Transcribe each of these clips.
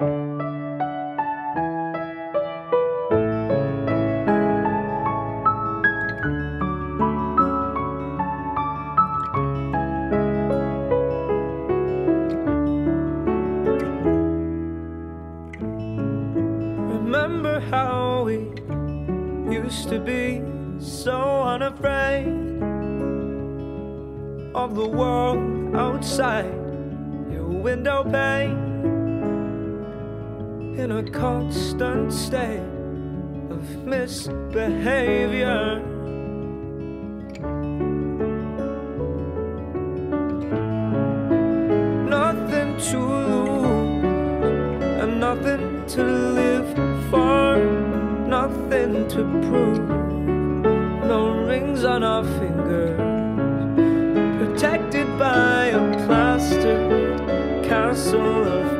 Remember used to be so unafraid of the world outside your window pane in a constant state of misbehavior. Nothing to lose and nothing to for, to prove. No rings on our fingers, protected by a plastered castle of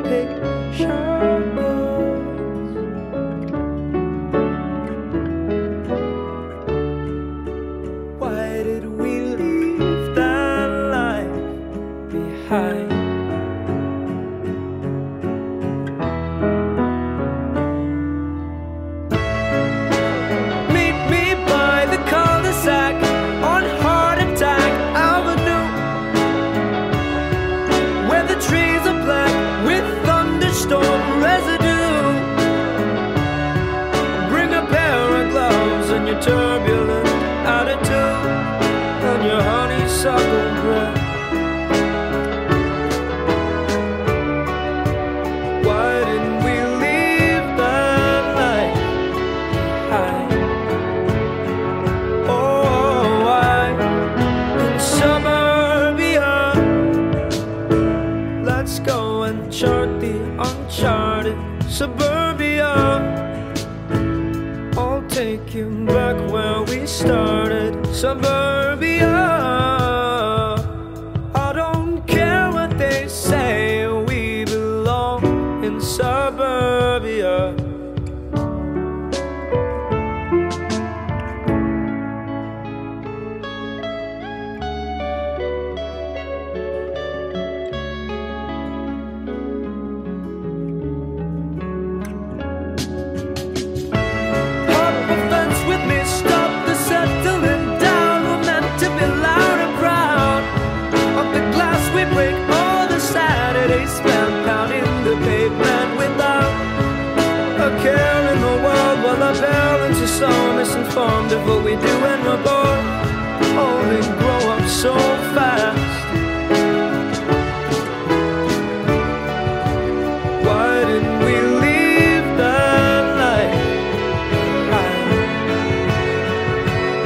turbulent attitude and your honeysuckle breath. Why didn't we leave that life behind? Oh, why in suburbia? Let's go and chart the uncharted. Started. Suburbia. So misinformed of what we do when we're born. Oh, they grow up so fast. Why didn't we leave that life?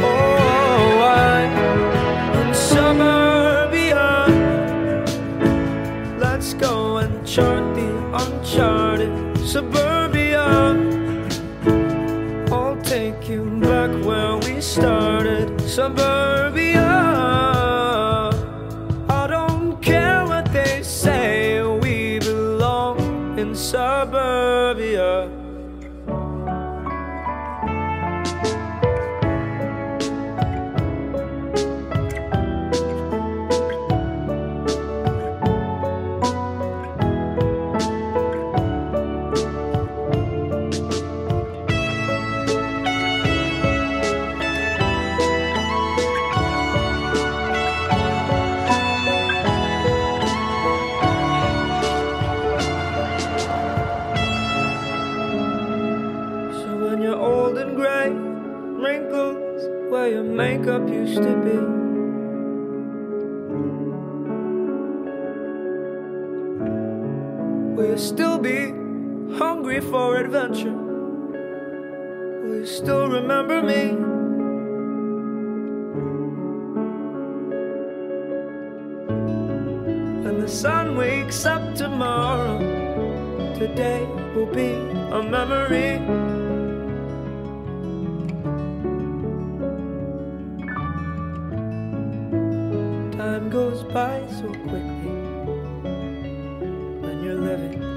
Oh, why in suburbia? Let's go and chart the uncharted suburbia. Back where we started. Suburbia. I don't care what they say, we belong in suburbia. Wrinkles where your makeup used to be. Will you still be hungry for adventure? Will you still remember me? When the sun wakes up tomorrow, today will be a memory. Time goes by so quickly when you're living.